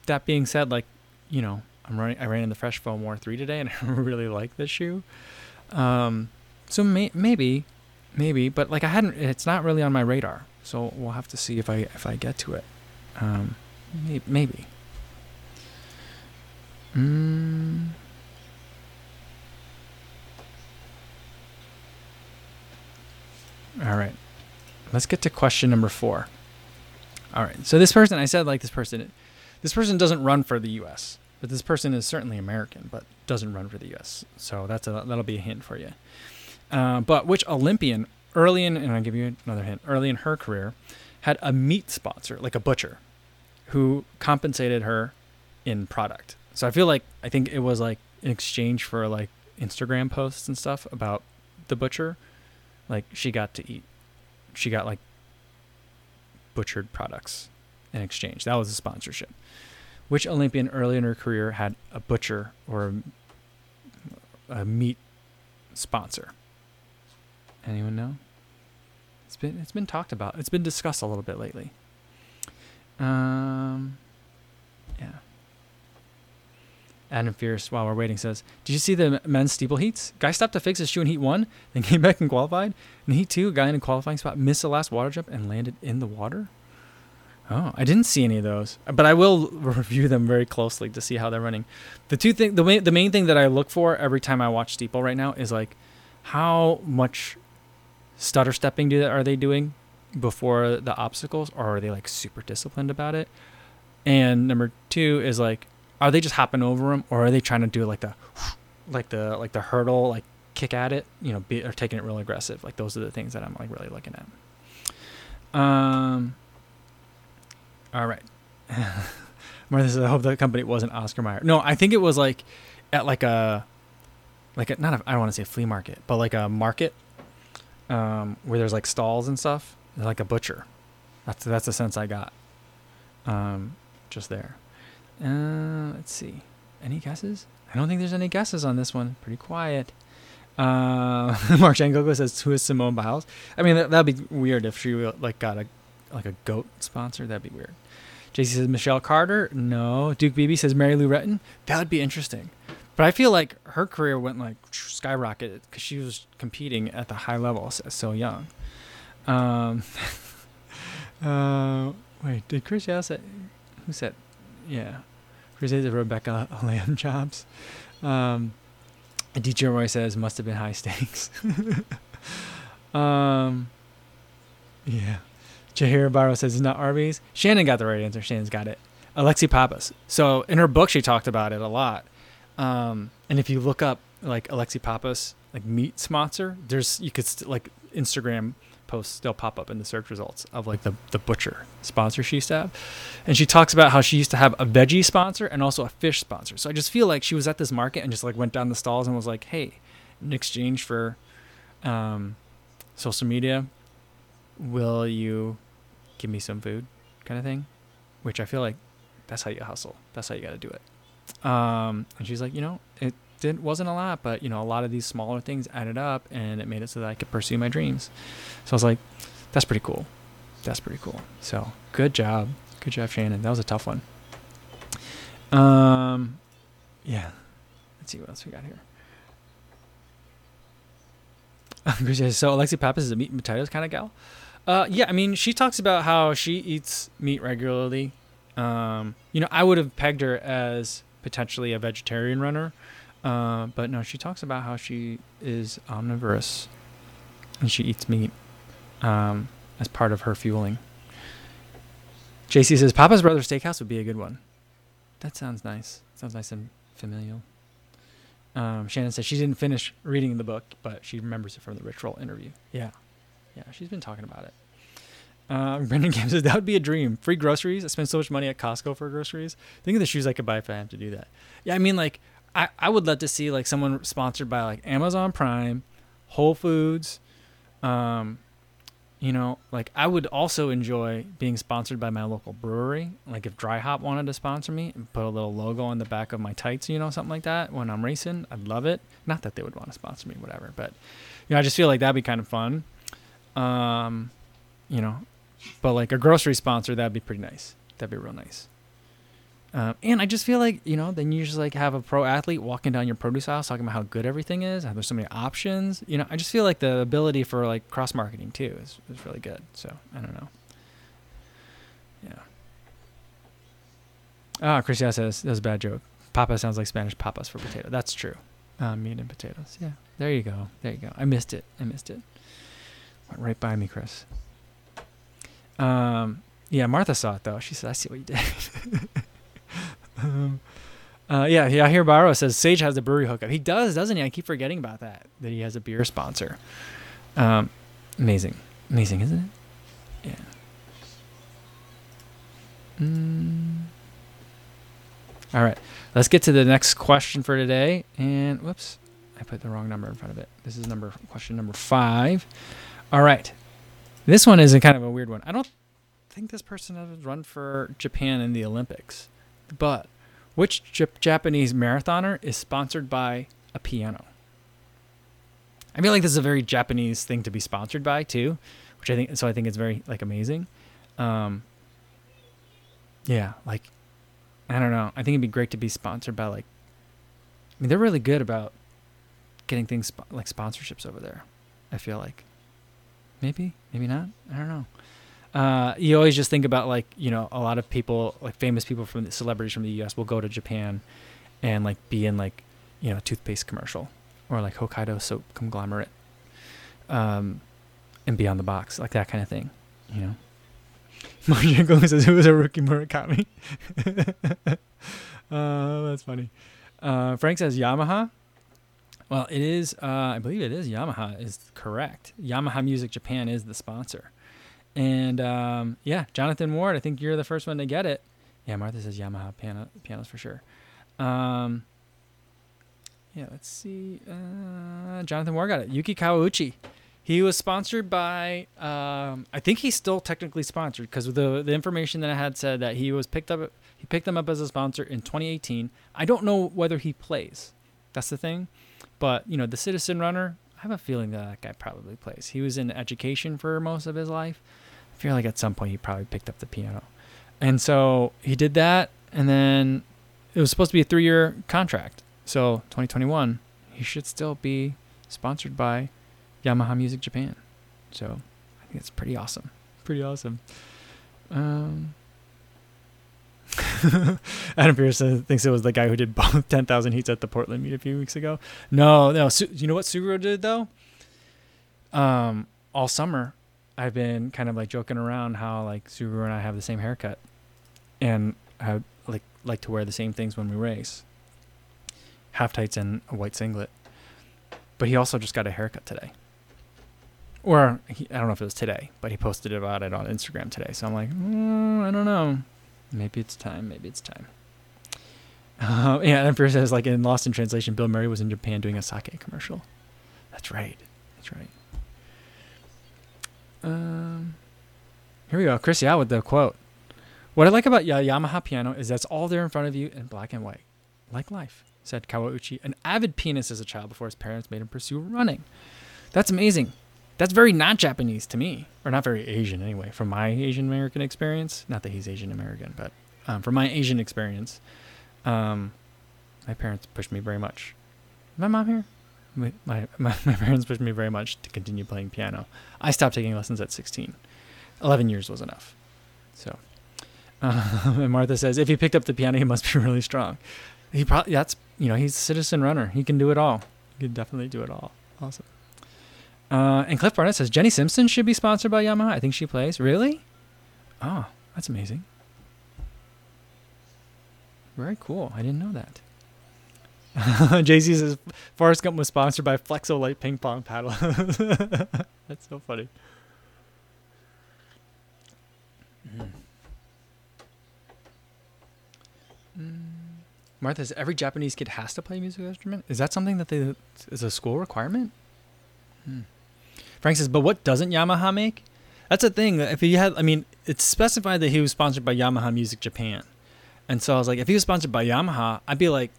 That being said, like you know, I'm running. I ran in the Fresh Foam More three today, and I really like this shoe. Um, so may, maybe maybe, but like I hadn't. It's not really on my radar, so we'll have to see if I if I get to it. Um, maybe. maybe. Mm. All right. Let's get to question number four. All right. So this person, I said like this person, this person doesn't run for the U.S., but this person is certainly American, but doesn't run for the U.S. So that's a that'll be a hint for you. Uh, but which Olympian early in, and I'll give you another hint, early in her career, had a meat sponsor, like a butcher, who compensated her in product. So I feel like, I think it was like in exchange for like Instagram posts and stuff about the butcher, like she got to eat, she got like butchered products in exchange. That was a sponsorship. Which Olympian early in her career had a butcher or a, a meat sponsor? Anyone know? It's been it's been talked about. It's been discussed a little bit lately. Um, yeah. Adam Fierce, while we're waiting, says, "Did you see the men's steeple heats? Guy stopped to fix his shoe in heat one, then came back and qualified. In heat two, guy in a qualifying spot missed the last water jump and landed in the water. Oh, I didn't see any of those, but I will review them very closely to see how they're running. The two thing, the main, the main thing that I look for every time I watch steeple right now is like, how much stutter stepping do are they doing before the obstacles or are they like super disciplined about it and number two is like are they just hopping over them or are they trying to do like the like the like the hurdle like kick at it you know be, or taking it real aggressive like those are the things that i'm like really looking at um all right Martha says, I hope the company wasn't Oscar Mayer. No, I think it was like at like a like a, not a, I don't want to say flea market, but like a market um, where there's like stalls and stuff, like a butcher. That's that's the sense I got. Um, just there. Uh, let's see. Any guesses? I don't think there's any guesses on this one. Pretty quiet. Uh, Mark Jangogo says, "Who is Simone Biles?" I mean, that, that'd be weird if she like got a like a goat sponsor. That'd be weird. JC says Michelle Carter. No. Duke BB says Mary Lou Retton. That would be interesting. But I feel like her career went like skyrocketed because she was competing at the high level so young. Um, uh, wait, did Chris Yao say? Who said? Yeah, Chris said Rebecca Lamb chops. Um, DJ Roy says must have been high stakes. um, yeah. Jahir Barrow says it's not Arby's. Shannon got the right answer. Shannon's got it. Alexi Pappas. So in her book, she talked about it a lot. Um, and if you look up like Alexi Pappas, like meat sponsor, there's you could st- like Instagram posts still pop up in the search results of like the the butcher sponsor she used to have, and she talks about how she used to have a veggie sponsor and also a fish sponsor. So I just feel like she was at this market and just like went down the stalls and was like, hey, in exchange for um, social media, will you give me some food, kind of thing, which I feel like that's how you hustle. That's how you got to do it. Um, and she's like, you know, didn't wasn't a lot, but you know, a lot of these smaller things added up, and it made it so that I could pursue my dreams. So I was like, that's pretty cool. That's pretty cool. So good job, good job, Shannon. That was a tough one. Um, yeah. Let's see what else we got here. so Alexi Pappas is a meat and potatoes kind of gal. Uh, yeah, I mean, she talks about how she eats meat regularly. Um, you know, I would have pegged her as potentially a vegetarian runner, uh, but no, she talks about how she is omnivorous and she eats meat um, as part of her fueling. JC says Papa's Brother Steakhouse would be a good one. That sounds nice. Sounds nice and familial. Um, Shannon says she didn't finish reading the book, but she remembers it from the Rich Roll interview. Yeah. Yeah, she's been talking about it. Uh, Brendan Kim says that would be a dream. Free groceries. I spend so much money at Costco for groceries. Think of the shoes I could buy if I have to do that. Yeah, I mean, like, I, I would love to see like someone sponsored by like Amazon Prime, Whole Foods, um, you know, like I would also enjoy being sponsored by my local brewery. Like if Dry Hop wanted to sponsor me and put a little logo on the back of my tights, you know, something like that when I'm racing, I'd love it. Not that they would want to sponsor me, whatever, but you know, I just feel like that'd be kind of fun. Um, you know, but like a grocery sponsor, that'd be pretty nice. That'd be real nice. Um, and I just feel like you know, then you just like have a pro athlete walking down your produce aisle talking about how good everything is. How there's so many options. You know, I just feel like the ability for like cross marketing too is is really good. So I don't know. Yeah. Ah, Christian says that was a bad joke. Papa sounds like Spanish papas for potato. That's true. Uh, meat and potatoes. Yeah. There you go. There you go. I missed it. I missed it. Went right by me, Chris. Um. Yeah, Martha saw it though. She said, "I see what you did." um, uh, yeah, yeah. Here, Barrow says Sage has a brewery hookup. He does, doesn't he? I keep forgetting about that. That he has a beer sponsor. Um, amazing, amazing, isn't it? Yeah. Mm. All right, let's get to the next question for today. And whoops, I put the wrong number in front of it. This is number question number five. All right, this one is a kind of a weird one. I don't think this person has run for Japan in the Olympics, but which Japanese marathoner is sponsored by a piano? I feel like this is a very Japanese thing to be sponsored by too, which I think so. I think it's very like amazing. Um, yeah, like I don't know. I think it'd be great to be sponsored by like. I mean, they're really good about getting things like sponsorships over there. I feel like. Maybe, maybe not. I don't know. Uh, you always just think about like you know a lot of people like famous people from the celebrities from the U.S. will go to Japan, and like be in like you know a toothpaste commercial or like Hokkaido soap conglomerate, um, and be on the box like that kind of thing, you know. Marjanko says it was Haruki Murakami. uh, that's funny. Uh, Frank says Yamaha. Well, it is. Uh, I believe it is Yamaha is correct. Yamaha Music Japan is the sponsor. And um, yeah, Jonathan Ward, I think you're the first one to get it. Yeah, Martha says Yamaha piano, pianos for sure. Um, yeah, let's see. Uh, Jonathan Ward got it. Yuki Kawauchi. He was sponsored by. Um, I think he's still technically sponsored because the the information that I had said that he was picked up. He picked them up as a sponsor in 2018. I don't know whether he plays. That's the thing. But you know, the Citizen Runner. I have a feeling that that guy probably plays. He was in education for most of his life. I feel like at some point he probably picked up the piano. And so he did that, and then it was supposed to be a three year contract. So 2021, he should still be sponsored by Yamaha Music Japan. So I think it's pretty awesome. Pretty awesome. Um, Adam Pearson thinks it was the guy who did both 10,000 heats at the Portland meet a few weeks ago. No, no. Su- you know what Suguru did though? Um, all summer, I've been kind of like joking around how like Suguru and I have the same haircut, and I like like to wear the same things when we race. Half tights and a white singlet. But he also just got a haircut today. Or he, I don't know if it was today, but he posted about it on Instagram today. So I'm like, mm, I don't know. Maybe it's time. Maybe it's time. Uh, yeah, and first says like in Lost in Translation, Bill Murray was in Japan doing a sake commercial. That's right. That's right. Um, here we go. Chris Yao with the quote. What I like about y- Yamaha piano is that's all there in front of you in black and white, like life, said Kawauchi, an avid pianist as a child before his parents made him pursue running. That's amazing. That's very not Japanese to me, or not very Asian anyway, from my Asian American experience. Not that he's Asian American, but um, from my Asian experience, um, my parents pushed me very much. Is my mom here? My, my, my, parents pushed me very much to continue playing piano. I stopped taking lessons at 16. 11 years was enough. So, uh, and Martha says, if he picked up the piano, he must be really strong. He probably, that's, you know, he's a citizen runner. He can do it all. He can definitely do it all. Awesome. Uh, and Cliff Barnett says, Jenny Simpson should be sponsored by Yamaha. I think she plays. Really? Oh, that's amazing. Very cool. I didn't know that. JC says Forrest Gump was sponsored by Flexo Light Ping Pong Paddle. That's so funny. Martha says every Japanese kid has to play a musical instrument. Is that something that they is a school requirement? Hmm. Frank says, but what doesn't Yamaha make? That's a thing. If he had, I mean, it's specified that he was sponsored by Yamaha Music Japan, and so I was like, if he was sponsored by Yamaha, I'd be like,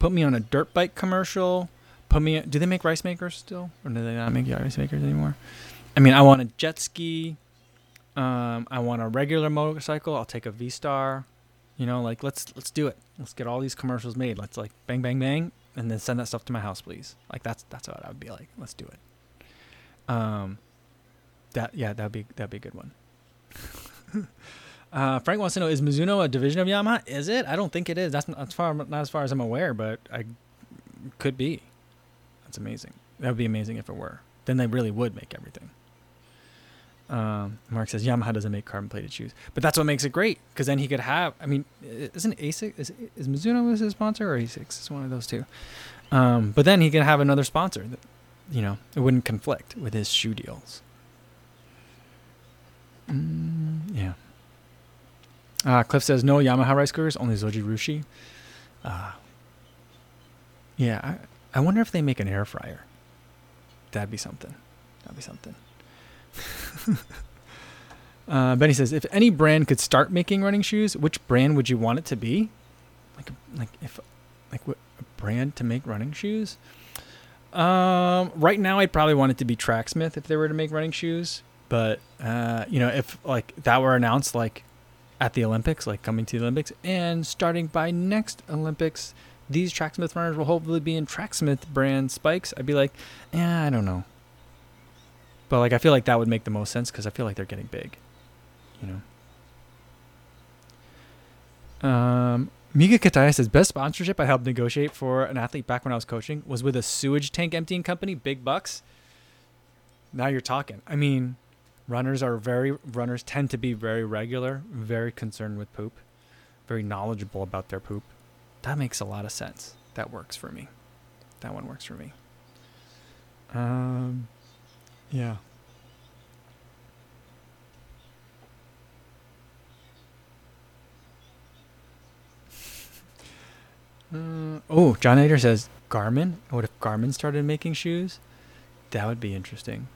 put me on a dirt bike commercial. Put me. Do they make rice makers still, or do they not make rice makers anymore? I mean, I want a jet ski. Um, I want a regular motorcycle. I'll take a V Star. You know, like let's let's do it. Let's get all these commercials made. Let's like bang bang bang, and then send that stuff to my house, please. Like that's that's what I would be like. Let's do it. Um, that yeah, that'd be that'd be a good one. Uh, Frank wants to know: Is Mizuno a division of Yamaha? Is it? I don't think it is. That's not as far not as far as I'm aware, but I could be. That's amazing. That would be amazing if it were. Then they really would make everything. Um, Mark says Yamaha doesn't make carbon plated shoes, but that's what makes it great because then he could have. I mean, isn't ASIC is, is Mizuno his sponsor or ASICS? It's one of those two. Um, but then he could have another sponsor that, you know, it wouldn't conflict with his shoe deals. Mm, yeah. Uh, Cliff says no Yamaha rice cookers, only Zojirushi. Uh, yeah, I, I wonder if they make an air fryer. That'd be something. That'd be something. uh, Benny says, if any brand could start making running shoes, which brand would you want it to be? Like, like if, like what a brand to make running shoes? Um, right now, I'd probably want it to be Tracksmith if they were to make running shoes. But uh, you know, if like that were announced, like at the Olympics, like coming to the Olympics, and starting by next Olympics, these Tracksmith runners will hopefully be in Tracksmith brand spikes. I'd be like, yeah, I don't know. But like, I feel like that would make the most sense because I feel like they're getting big, you know. Um, Mika Kataya says best sponsorship I helped negotiate for an athlete back when I was coaching was with a sewage tank emptying company, Big Bucks. Now you're talking. I mean, Runners are very runners tend to be very regular, very concerned with poop, very knowledgeable about their poop. That makes a lot of sense. That works for me. That one works for me. Um yeah. Uh, oh, John Ader says Garmin. What if Garmin started making shoes? That would be interesting.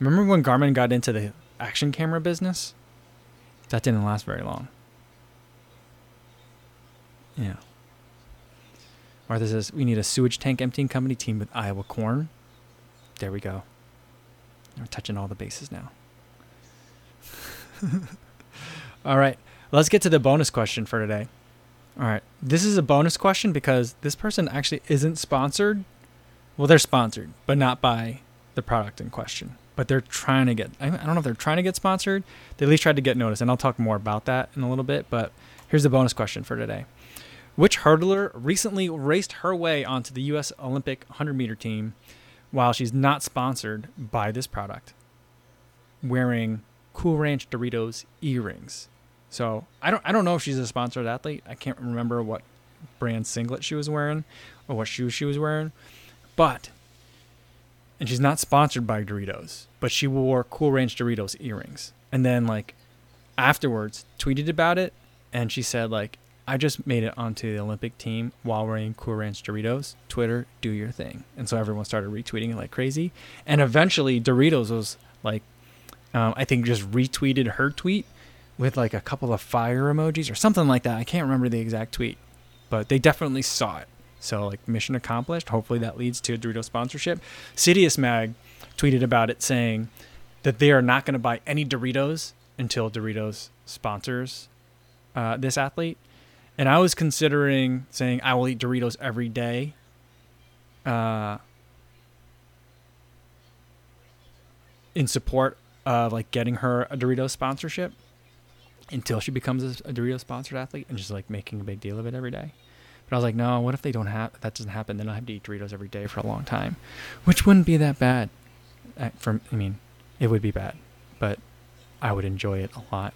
Remember when Garmin got into the action camera business? That didn't last very long. Yeah. Martha says, we need a sewage tank emptying company team with Iowa corn. There we go. We're touching all the bases now. all right. Let's get to the bonus question for today. All right. This is a bonus question because this person actually isn't sponsored. Well, they're sponsored, but not by the product in question but they're trying to get I don't know if they're trying to get sponsored. They at least tried to get noticed, and I'll talk more about that in a little bit. But here's the bonus question for today. Which hurdler recently raced her way onto the U.S. Olympic 100 meter team while she's not sponsored by this product? wearing Cool Ranch Doritos earrings. So I don't I don't know if she's a sponsored athlete. I can't remember what brand singlet she was wearing or what shoes she was wearing, but and she's not sponsored by Doritos, but she wore Cool Ranch Doritos earrings. And then like afterwards tweeted about it and she said like I just made it onto the Olympic team while wearing Cool Ranch Doritos. Twitter, do your thing. And so everyone started retweeting it like crazy. And eventually Doritos was like um, I think just retweeted her tweet with like a couple of fire emojis or something like that. I can't remember the exact tweet, but they definitely saw it. So like mission accomplished. Hopefully that leads to a Dorito sponsorship. Citius Mag tweeted about it saying that they are not going to buy any Doritos until Doritos sponsors uh, this athlete. And I was considering saying I will eat Doritos every day. Uh, in support of like getting her a Dorito sponsorship until she becomes a, a Doritos sponsored athlete and just like making a big deal of it every day. But I was like, no, what if they don't have that doesn't happen? Then I have to eat Doritos every day for a long time, which wouldn't be that bad. From I mean, it would be bad, but I would enjoy it a lot.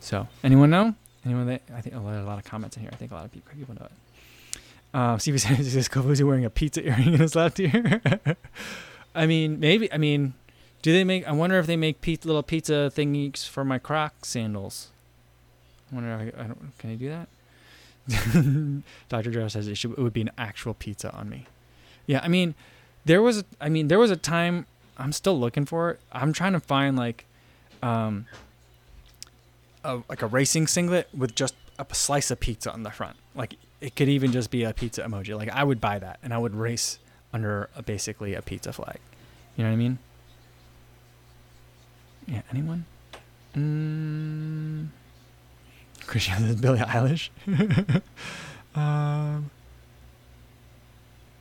So, anyone know? Anyone that I think a lot, a lot of comments in here. I think a lot of people people know it. Um, Stevie says, "Is Kofuzi wearing a pizza earring in his left ear?" I mean, maybe. I mean, do they make? I wonder if they make pizza, little pizza thingies for my Croc sandals. I wonder. I, I don't. Can I do that? Dr. Joe says it, should, it would be an actual pizza on me. Yeah, I mean, there was. A, I mean, there was a time. I'm still looking for it. I'm trying to find like, um, a, like a racing singlet with just a slice of pizza on the front. Like it could even just be a pizza emoji. Like I would buy that, and I would race under a, basically a pizza flag. You know what I mean? Yeah, anyone? Mm, Christian is Billie Eilish. um,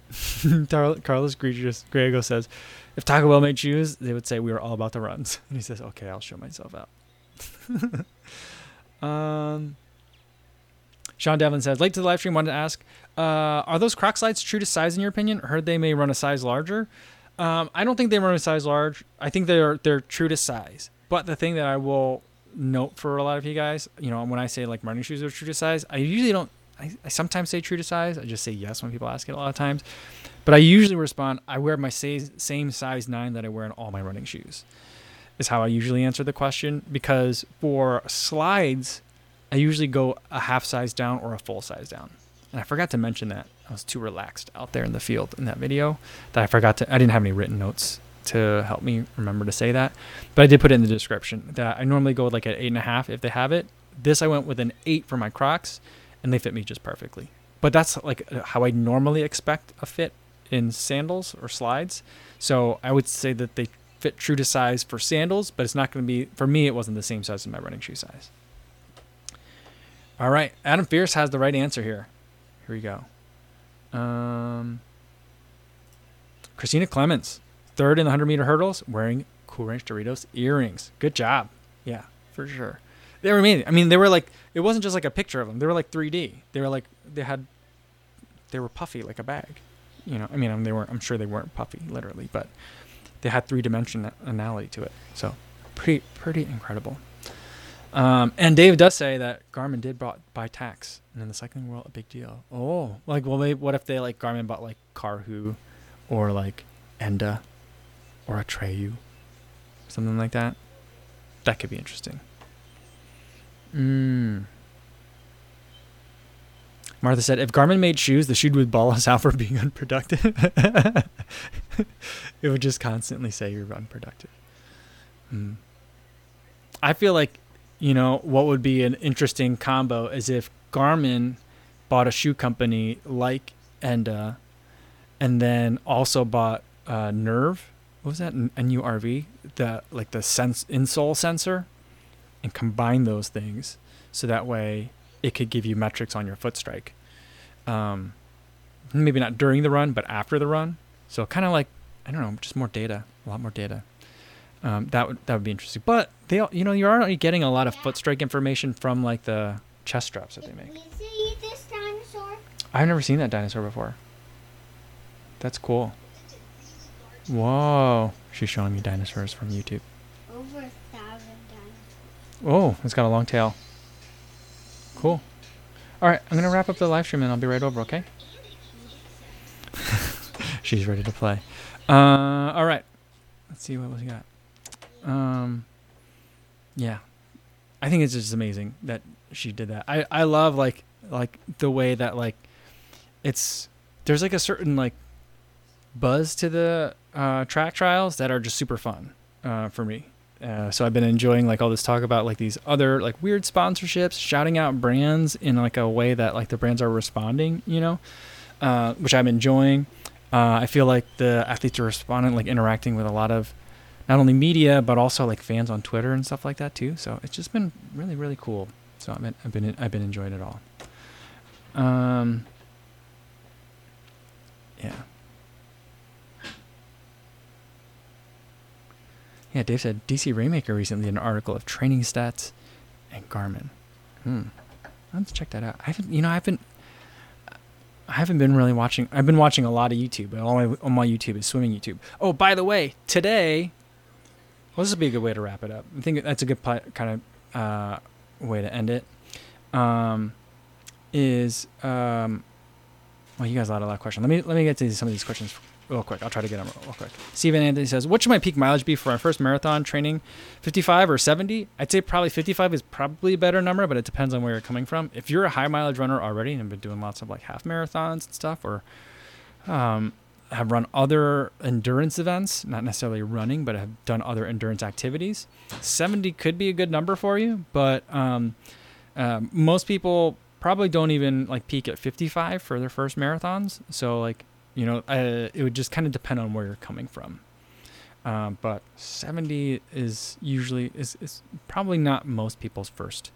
Carlos Griego says, if Taco Bell made shoes, they would say we were all about the runs. And he says, okay, I'll show myself out. um, Sean Devlin says, late to the live stream, wanted to ask, uh, are those Croc slides true to size in your opinion? Heard they may run a size larger. Um, I don't think they run a size large. I think they're they're true to size. But the thing that I will note for a lot of you guys, you know, when I say like running shoes are true to size, I usually don't. I, I sometimes say true to size. I just say yes when people ask it a lot of times. But I usually respond, I wear my same size nine that I wear in all my running shoes. Is how I usually answer the question because for slides, I usually go a half size down or a full size down. And I forgot to mention that. I was too relaxed out there in the field in that video that I forgot to. I didn't have any written notes to help me remember to say that, but I did put it in the description that I normally go with like an eight and a half if they have it. This I went with an eight for my Crocs, and they fit me just perfectly. But that's like how I normally expect a fit in sandals or slides. So I would say that they fit true to size for sandals, but it's not going to be for me. It wasn't the same size as my running shoe size. All right, Adam Fierce has the right answer here. Here we go. Um, Christina Clemons, third in the 100 meter hurdles, wearing Cool Ranch Doritos earrings. Good job. Yeah, for sure. They were amazing. I mean, they were like, it wasn't just like a picture of them. They were like 3D. They were like, they had, they were puffy like a bag. You know, I mean, I mean they weren't, I'm sure they weren't puffy literally, but they had three dimensionality to it. So pretty, pretty incredible. Um, and Dave does say that Garmin did bought buy Tacx, and in the cycling world, a big deal. Oh, like well, they, what if they like Garmin bought like Karhu, or like Enda, or Atreyu, something like that? That could be interesting. Mm. Martha said, if Garmin made shoes, the shoe would ball us out for being unproductive. it would just constantly say you're unproductive. Mm. I feel like you know, what would be an interesting combo is if Garmin bought a shoe company like Enda and then also bought uh, NURVV. What was that? NURVV? The like the sense insole sensor and combine those things so that way it could give you metrics on your foot strike. Um, maybe not during the run, but after the run. So kind of like I don't know, just more data, a lot more data. Um, that would that would be interesting. But they, you know, you're already getting a lot of foot strike information from like the chest straps that they make. I've never seen that dinosaur before. That's cool. Whoa. She's showing me dinosaurs from YouTube. Over a thousand dinosaurs. Oh, it's got a long tail. Cool. All right, I'm gonna wrap up the live stream and I'll be right over. Okay. She's ready to play. Uh, all right. Let's see what we got. Um, yeah, I think it's just amazing that she did that. I I love like like the way that like it's there's like a certain like buzz to the uh, track trials that are just super fun uh, for me. Uh, so I've been enjoying like all this talk about like these other like weird sponsorships, shouting out brands in like a way that like the brands are responding, you know, uh, which I'm enjoying. Uh, I feel like the athletes are responding, like interacting with a lot of not only media but also like fans on Twitter and stuff like that too. So it's just been really really cool. So I've been I've been, I've been enjoying it all. Um, yeah. Yeah, Dave said DC Rainmaker recently did an article of training stats and Garmin. Hmm. To check that out. I haven't, you know, I haven't, I haven't been really watching. I've been watching a lot of YouTube, but all my, all my YouTube is swimming YouTube. Oh, by the way, today, well, this would be a good way to wrap it up. I think that's a good pl- kind of uh, way to end it. Um, is um, well, you guys had a lot of questions. Let me let me get to some of these questions real quick. I'll try to get them real quick. Steven Anthony says, "What should my peak mileage be for my first marathon training? 55 or 70? I'd say probably 55 is probably a better number, but it depends on where you're coming from. If you're a high mileage runner already and have been doing lots of like half marathons and stuff, or um, have run other endurance events, not necessarily running, but have done other endurance activities, 70 could be a good number for you. But um, uh, most people probably don't even like peak at 55 for their first marathons. So like you know, uh, it would just kind of depend on where you're coming from. Um, but 70 is usually is, is probably not most people's first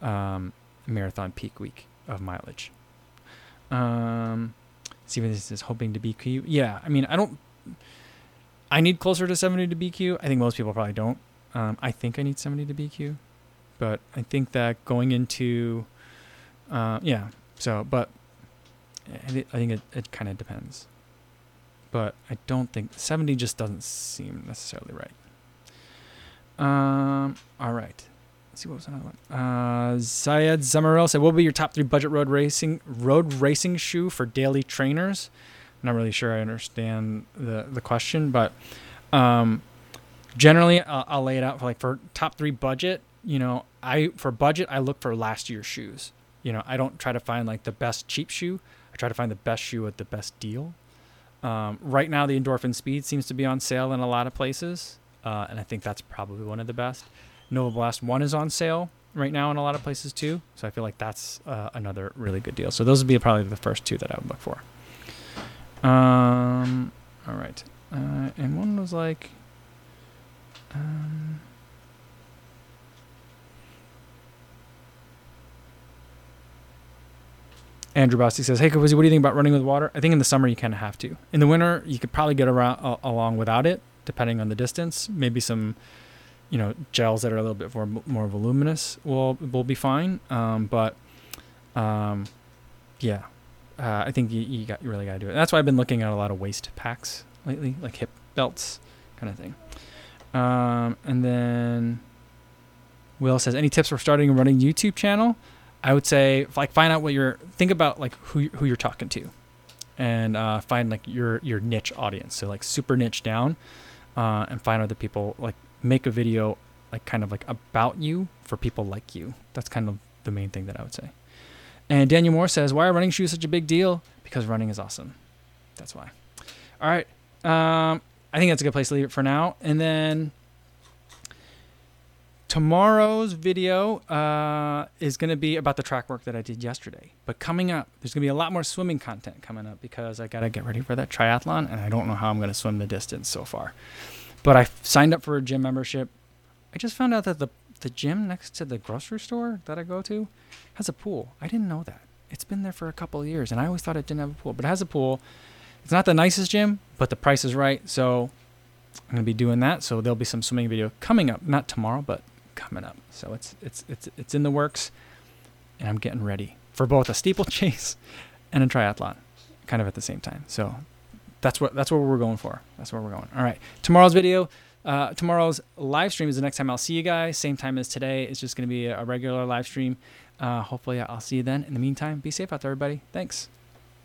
um, marathon peak week of mileage. Um, Steven is hoping to BQ. Yeah, I mean, I don't. I need closer to 70 to BQ. I think most people probably don't. Um, I think I need 70 to BQ, but I think that going into, uh, yeah. So, but I think it, it kind of depends. But I don't think 70 just doesn't seem necessarily right. Um, all right. Let's see what was another one. Uh, Zayed Zamarel said, "What will be your top three budget road racing road racing shoe for daily trainers?" I'm not really sure I understand the the question, but um, generally I'll, I'll lay it out for like for top three budget. You know, I for budget I look for last year's shoes. You know, I don't try to find like the best cheap shoe. I try to find the best shoe at the best deal. Um, right now, the Endorphin Speed seems to be on sale in a lot of places, uh, and I think that's probably one of the best. Nova Blast 1 is on sale right now in a lot of places too, so I feel like that's uh, another really good deal. So those would be probably the first two that I would look for. Um, all right. Uh, and one was like, um, Andrew Bossy says, "Hey, Kofuzi, what do you think about running with water? I think in the summer you kind of have to. In the winter, you could probably get around along without it, depending on the distance. Maybe some, you know, gels that are a little bit more more voluminous will will be fine. Um, but, um, yeah, uh, I think you, you got you really got to do it. That's why I've been looking at a lot of waist packs lately, like hip belts, kind of thing. Um, and then Will says, any tips for starting a running YouTube channel?" I would say like find out what you're think about like who who you're talking to, and uh, find like your your niche audience. So like super niche down, uh, and find other people like make a video like kind of like about you for people like you. That's kind of the main thing that I would say. And Daniel Moore says, "Why are running shoes such a big deal? Because running is awesome. That's why." All right. Um, I think that's a good place to leave it for now. And then tomorrow's video uh, is going to be about the track work that I did yesterday. But coming up, there's going to be a lot more swimming content coming up because I got to get ready for that triathlon, and I don't know how I'm going to swim the distance so far. But I signed up for a gym membership. I just found out that the the gym next to the grocery store that I go to has a pool. I didn't know that. It's been there for a couple of years, and I always thought it didn't have a pool, but it has a pool. It's not the nicest gym, but the price is right, so I'm gonna be doing that. So there'll be some swimming video coming up, not tomorrow, but coming up. So it's it's it's it's in the works, and I'm getting ready for both a steeplechase and a triathlon, kind of at the same time. So that's what that's what we're going for. That's where we're going. All right. Tomorrow's video, uh, tomorrow's live stream is the next time I'll see you guys. Same time as today. It's just going to be a regular live stream. Uh, hopefully, I'll see you then. In the meantime, be safe out there, everybody. Thanks.